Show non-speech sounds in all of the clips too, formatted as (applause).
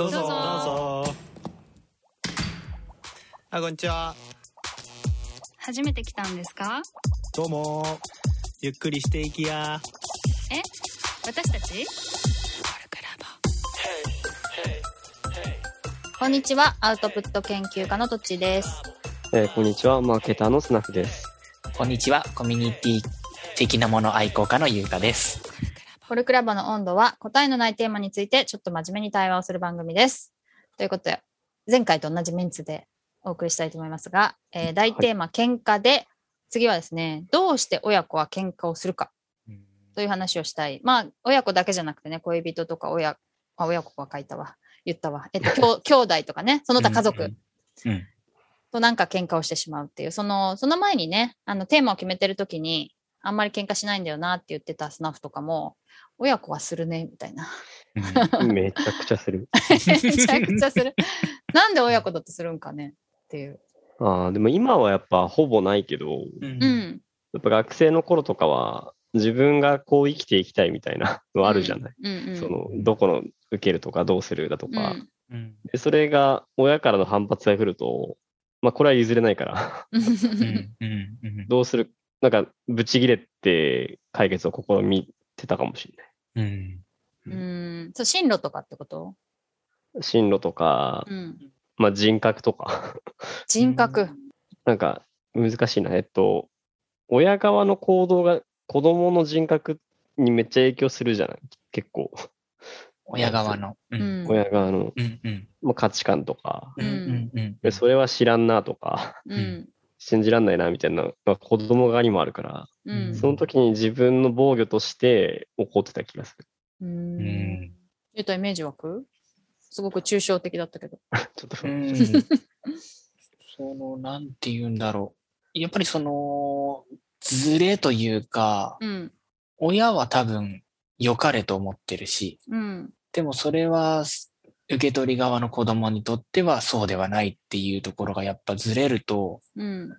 どうぞ。どうぞ。どうぞあこんにちは。初めて来たんですか？どうも。ゆっくりしていきや。え？私たち？こんにちは、アウトプット研究家のとっちです。えーこんにちは、マーケターのスナフです。こんにちは、コミュニティ的なもの愛好家のゆうかです。コルクラボの温度は答えのないテーマについてちょっと真面目に対話をする番組です。ということで、前回と同じメンツでお送りしたいと思いますが、えー大テーマ、喧嘩で、次はですね、どうして親子は喧嘩をするかという話をしたい。まあ、親子だけじゃなくてね、恋人とか親、あ、親子は書いたわ。言ったわ。えっと、(laughs) 兄弟とかね、その他家族。うんうんとなんか喧嘩をしてしまうっていう、その、その前にね、あの、テーマを決めてるときに、あんまり喧嘩しないんだよなって言ってたスナフとかも、親子はするね、みたいな。めちゃくちゃする。めちゃくちゃする。なんで親子だとするんかねっていう。ああ、でも今はやっぱほぼないけど、うんうん。やっぱ学生の頃とかは自分がこう生きていきたいみたいなのあるじゃない？うんうん。その、どこの受けるとかどうするだとか。うんうんでそれが親からの反発が来ると、まあこれは譲れないから、うんうんうんどうする、なんかブチ切れて解決を試みてたかもしれない。うんうん。そう、進路とかってこと？進路とか、うん。まあ人格とか。人格。なんか難しいな。えっと、親側の行動が子供の人格にめっちゃ影響するじゃない？結構。親側の。ううんん。親側の、うんうんまあ、価値観とか、うんうんうんでそれは知らんなとか、うん。信じらんないなみたいなのが子供側にもあるから、うん。その時に自分の防御として怒ってた気がする。う。うんん言ったイメージ湧く？すごく抽象的だったけど。(laughs) ちょっと、う (laughs) んその、なんて言うんだろう。やっぱりその、ズレというか、うん。親は多分良かれと思ってるし、うん。でもそれは受け取り側の子供にとってはそうではないっていうところがやっぱずれると、うん。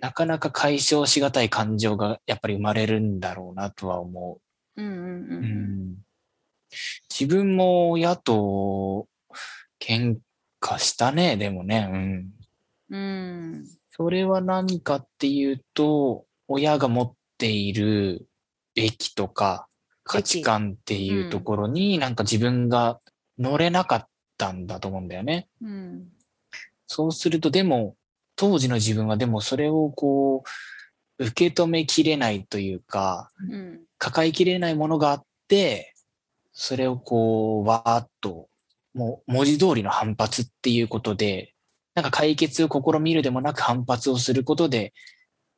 なかなか解消しがたい感情がやっぱり生まれるんだろうなとは思うん。うん。う。う。うんん、自分も親と喧嘩したね、でもね。うん。うん。それは何かっていうと、親が持っている歴とか価値観っていうところになんか自分が乗れなかったんだと思うんだよね。うん。そうすると、でも、当時の自分はでもそれをこう、受け止めきれないというか、うん。抱えきれないものがあって、それをこう、わーっと、もう文字通りの反発っていうことで、なんか解決を試みるでもなく反発をすることで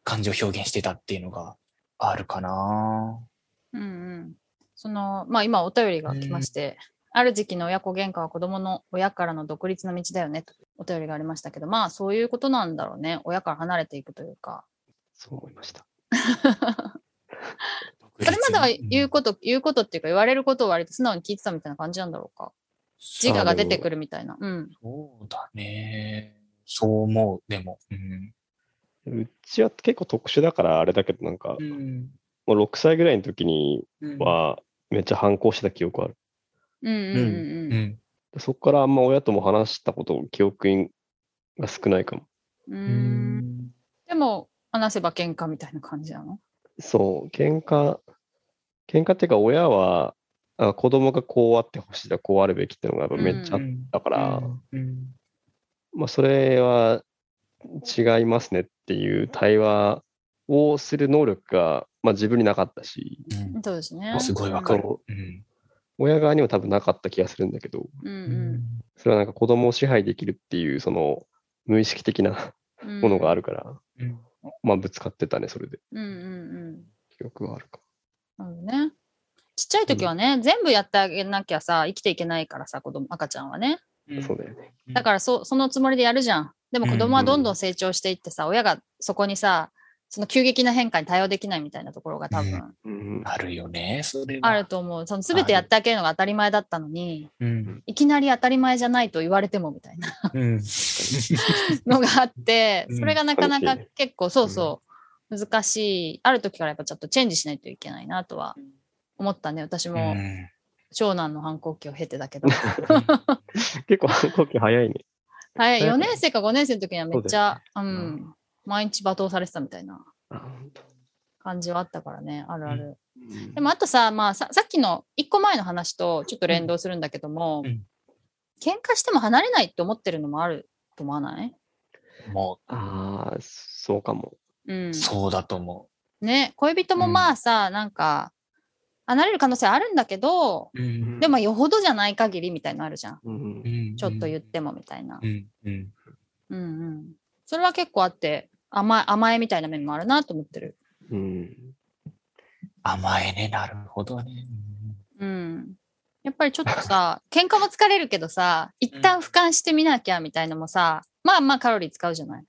感情を表現してたっていうのがあるかなうんうん。その、まあ今お便りが来まして、ある時期の親子喧嘩は子供の親からの独立の道だよねとお便りがありましたけど、まあそういうことなんだろうね。親から離れていくというか。そう思いました。(laughs) それまでは言うこと、言うことっていうか言われることを割と素直に聞いてたみたいな感じなんだろうか。自我が出てくるみたいな。うん。そうだね。そう思う、でも。うん。うちは結構特殊だからあれだけど、なんか、うん。もう6歳ぐらいの時にうんはめっちゃ反抗してた記憶ある。うんうんうんううん。ん。でそこからあんま親とも話したこと、記憶が少ないかも。う。うんん。でも、話せば喧嘩みたいな感じなの？そう、喧嘩、喧嘩っていうか親は、あ子供がこうあってほしいだ、こうあるべきっていうのがやっぱめっちゃあったから、うん。まあそれは違いますねっていう対話をする能力が、まあ、自分になかったし、うんそうですね。すごいわかるそ。うん。親側にも多分なかった気がするんだけど、うんそれはなんか子供を支配できるっていうその無意識的なうん。ものがあるから、うん。まあぶつかってたね、それで。うんうんうん。記憶があるかなるね。ちっちゃい時はね、全部やってあげなきゃさ、生きていけないからさ、子供、赤ちゃんはね。も。そうだよね。だからそ、そのつもりでやるじゃん。でも子供はどんどん成長していってさ、親がそこにさ、その急激な変化に対応できないみたいなところが多分うん。あるよね、それは。あると思う。その全てやってあげるのが当たり前だったのに、うん。いきなり当たり前じゃないと言われてもみたいなうん。(laughs) のがあって、うんそれがなかなか結構そうそう、難しい。ある時からやっぱちょっとチェンジしないといけないなとは思ったね。私もうん長男の反抗期を経てだけど。(laughs) 結構反抗期早いね。はい、早く4年生か5年生の時にはめっちゃ、うよん、毎日罵倒されてたみたいな。感じはあったからね、あるある。うん。でもあとさ、まあさ、さっきの1個前の話とちょっと連動するんだけども、うん。喧嘩しても離れないって思ってるのもあると思わない？もああ、そうかも。うん。う、。そうだと思ね、恋人もまあさ、なんか、離れる可能性あるんだけど、う。うん。でもよほどじゃない限りみたいなのあるじゃん。うん。うん。ちょっと言ってもみたいな。うん。うん。うんうん。それは結構あって、甘え、甘えみたいな面もあるなと思ってる。うん甘えね、なるほどね。うん。やっぱりちょっとさ、(laughs) 喧嘩も疲れるけどさ、一旦俯瞰してみなきゃみたいのもさ、まあまあカロリー使うじゃない。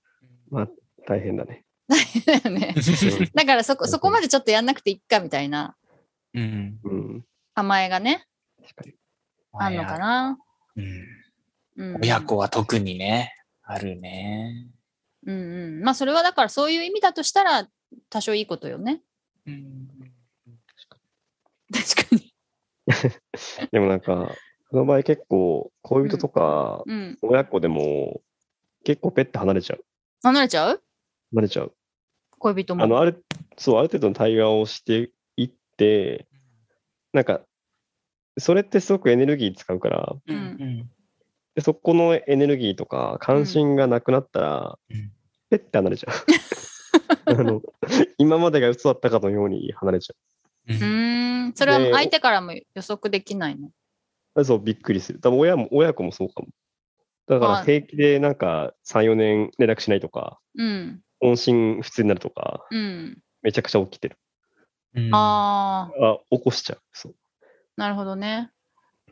大変だね。だよね。だからそこ、そこまでちょっとやんなくていいかみたいなうん。うん。甘えがね、確かに。あんのかな。うん。うん、親子は特にね、あるね。うんうん。まあそれはだからそういう意味だとしたら、多少いいことよね。うん。確かに。(laughs) でもなんか、その場合結構、恋人とか、うん。親子でも、結構ペッて離れちゃう。離れちゃう？離れちゃう。恋人も。あの、ある、そう、ある程度の対話をしていって、なんか、それってすごくエネルギー使うから、うんうんでそこのエネルギーとか関心がなくなったら、うんペッて離れちゃう。(laughs) あの今までが嘘だったかのように離れちゃうーん。それはで相手からも予測できないの？う。そう、びっくりする。多分親も、親子もそうかも。だからはい平気でなんか3、4年連絡しないとか、うん。音信不通になるとか、うん。めちゃくちゃ起きてる。うんああ、あ、起こしちゃう。そう。なるほどね。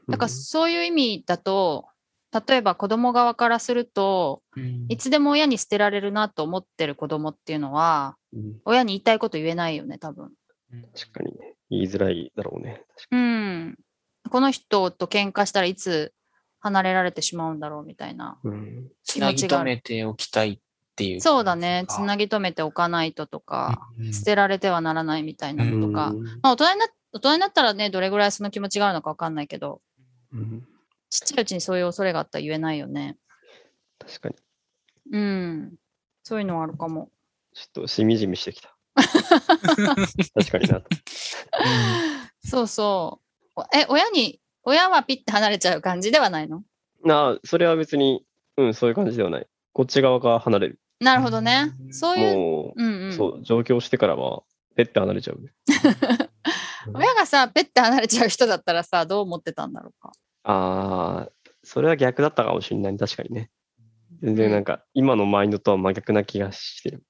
だからうんそういう意味だと、例えば子供側からすると、うんいつでも親に捨てられるなと思ってる子供っていうのは、うん親に言いたいこと言えないよね、多分。確かにね。言いづらいだろうね。確かうん。この人と喧嘩したらいつ離れられてしまうんだろうみたいな。にうんつなぎ止めておきたいっていう。そうだね。つなぎぎ止めておかないととか、うん捨てられてはならないみたいなのとか。うんまあ大人にな大人になったらね、どれぐらいその気持ちがあるのかわかんないけど、うんちっちゃいうちにそういう恐れがあったら言えないよね。確かに。うん。そういうのはあるかも。ちょっとしみじみしてきた。(laughs) 確かになと。そうそう。おえ、親に、親はピッて離れちゃう感じではないの？なあ、それは別に、うん、そういう感じではない。こっち側が離れる。なるほどね。うんそういう、もうんうう、ん。そう、上京してからは、ペッて離れちゃうね。(laughs) 親がさ、ペッて離れちゃう人だったらさ、どう思ってたんだろうか？ああ、それは逆だったかもしれない。確かにね。全然なんか、今のマインドとは真逆な気がしてる。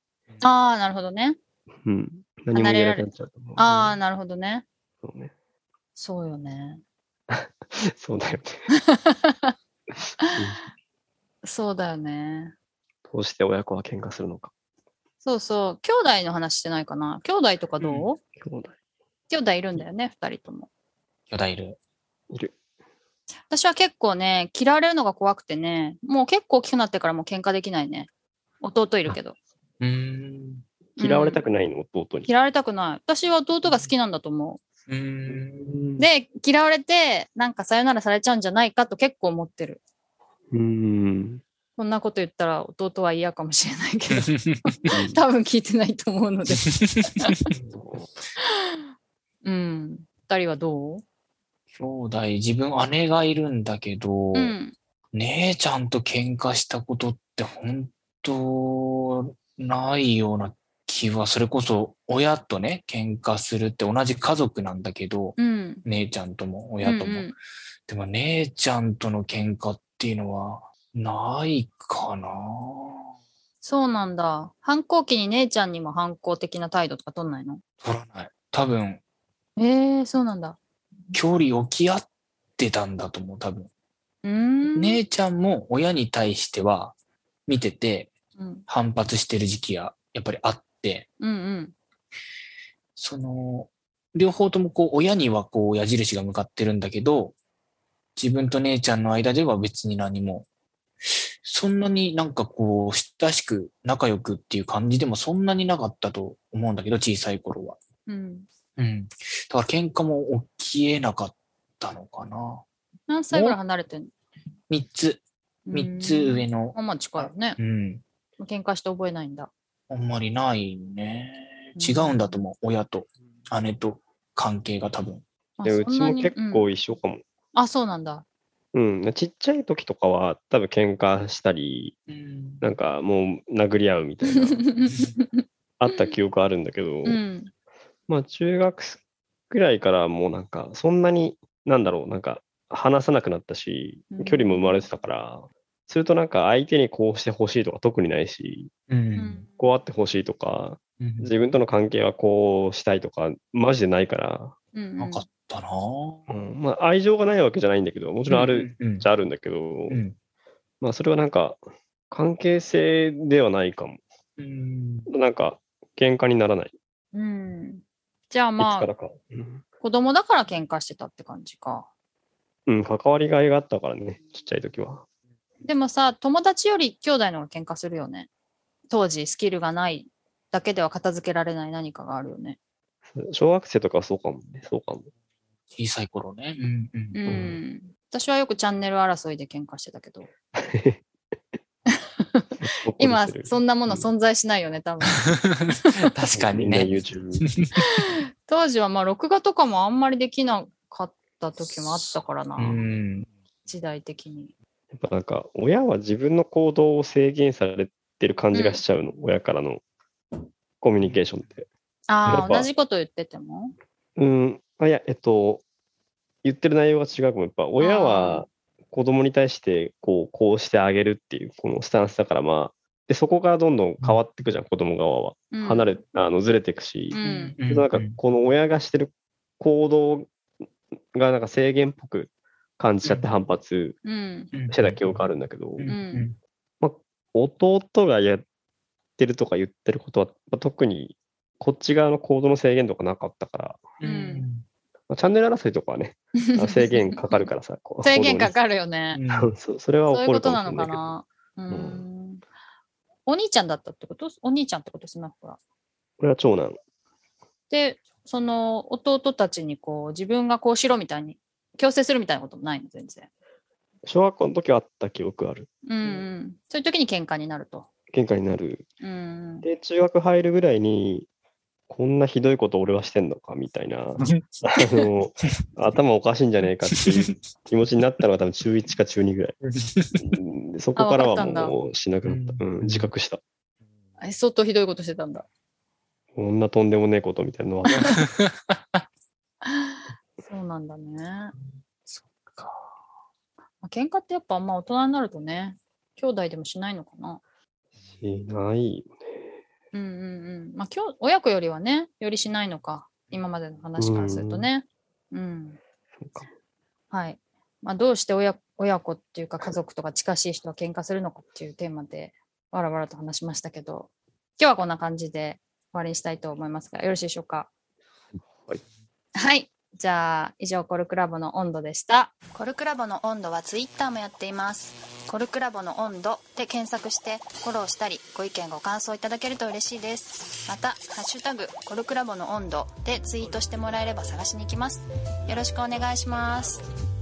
ああ、なるほどね。うん。何も言えなくなっちゃうと思う。ああ、なるほどね。そうね。そうよね。(laughs) そうだよね。(laughs) そうだよね。どうして親子は喧嘩するのか。そうそう。兄弟の話してないかな。兄弟とかどう、兄弟兄弟いるんだよね、二人とも。巨大いる。いる。私は結構ね、嫌われるのが怖くてね、もう結構大きくなってからもう喧嘩できないね。弟いるけど。うん。嫌われたく、くないの、弟に。嫌われたくない。私は弟が好きなんだと思う。うんで、嫌われて、なんかさよならされちゃうんじゃないかと結構思ってる。うーん。こんなこと言ったら弟は嫌かもしれないけど、(laughs) 多分聞いてないと思うので。(laughs) うん。二人はどう？兄弟、自分姉がいるんだけど、うん。姉ちゃんと喧嘩したことって本当ないような気は、それこそ親とね、喧嘩するって同じ家族なんだけど、うん。姉ちゃんとも親とも。うんうんでも姉ちゃんとの喧嘩っていうのはないかな。そうなんだ。反抗期に姉ちゃんにも反抗的な態度とか取んないの？取らない。多分、ええそうなんだ。距離置き合ってたんだと思う、多分。姉ちゃんも親に対しては見ててうん。反発してる時期がやっぱりあって、うんうん。その、両方ともこう親にはこう矢印が向かってるんだけど、自分と姉ちゃんの間では別に何も、そんなになんかこう親しく仲良くっていう感じでもそんなになかったと思うんだけど、小さい頃は。うん。うん。だから喧嘩も起きえなかったのかな。何歳ぐらい離れてんの？3つ、3つ上の。のあ、。まあ近いよねう。ん。喧嘩して覚えないんだ。あんまりないね。うん違うんだと思う。親と姉と関係が多分。あでうちも結。構一緒かも。うんあ、そうなんだ。うん、ちっちゃい時とかは多分喧嘩したり、うん。なんかもう殴り合うみたいな、(laughs) あった記憶あるんだけど、うん。まあ中学ぐらいからもうなんかそんなに、なんだろう、なんか話さなくなったしうん、距離も生まれてたから、するとなんか相手にこうしてほしいとか特にないし、う。うんんこうあってほしいとか、うん自分との関係はこうしたいとか、マジでないから、うんなかったなうん、まあ愛情がないわけじゃないんだけど、もちろんあるうんじゃあるんだけど、うん。まあそれはなんか関係性ではないかも。うん。なんか喧嘩にならない。うん。じゃあいまあ、子供だから喧嘩してたって感じか。うん、関わりがいがあったからね、ちっちゃい時は。でもさ、友達より兄弟の方が喧嘩するよね。当時スキルがないだけでは片付けられない何かがあるよね。小学生とかはそうかもね、そうかも。小さい頃ね。うん。うんうん。ん私はよくチャンネル争いで喧嘩してたけど、(laughs) 今そんなもの存在しないよね、多分。(laughs) 確かにね。YouTube。(laughs) 当時はまあ録画とかもあんまりできなかった時もあったからな、うん。時代的に。やっぱなんか、親は自分の行動を制限されてる感じがしちゃうの、親からのコミュニケーションって。ああ、同じこと言ってても？うん、あいや、えっと、言ってる内容が違うかも。やっぱ親は子供に対してこう、こうしてあげるっていうこのスタンスだからまあ、で、そこからどんどん変わっていくじゃん、子供側は。うん離れ、あの、ずれていくし。うん。なんか、この親がしてる行動がなんか制限っぽく感じちゃって反発うん。してた記憶あるんだけど、うんん弟がやってるとか言ってることは、まあ特にこっち側の行動の制限とかなかったから、うん。まあ、チャンネル争いとかはね、(laughs) 制限かかるからさ、こう制限かる。かるよね。(laughs) そうそれはそういう怒ることなのかもしれないけど。かな。うーんん。お兄ちゃんだったってこと？お兄ちゃんってこと？スナックは。これは長男。で、その弟たちにこう自分がこうしろみたいに強制するみたいなこともないの？全然。小学校の時はあった記憶ある。うんうん。そういう時に喧嘩になると。喧嘩になる。うん。で、中学入るぐらいに、こんなひどいこと俺はしてんのかみたいな、(laughs) あの、頭おかしいんじゃねえかっていう気持ちになったのが多分中1か中2ぐらい。うんでそこからはもうしなくなった。うん、自覚した。え相当ひどいことしてたんだ。こんなとんでもねえことみたいなのは。(laughs) そうなんだね。そっか。まあ、喧嘩ってやっぱあんま大人になるとね、兄弟でもしないのかな。しない。うんうんうん。まあ、きょ親子よりはね、よりしないのか。今までの話からするとね。うん。そうか。はい。まあ、どうして親親子っていうか家族とか近しい人は喧嘩するのかっていうテーマでわらわらと話しましたけど、今日はこんな感じで終わりにしたいと思いますが、よろしいでしょうか？はい。はい。じゃあ、以上、コルクラボの温度でした。コルクラボの温度はツイッターもやっています。コルクラボの温度で検索してフォローしたり、ご意見ご感想いただけると嬉しいです。また、ハッシュタグ、コルクラボの温度でツイートしてもらえれば探しに行きます。よろしくお願いします。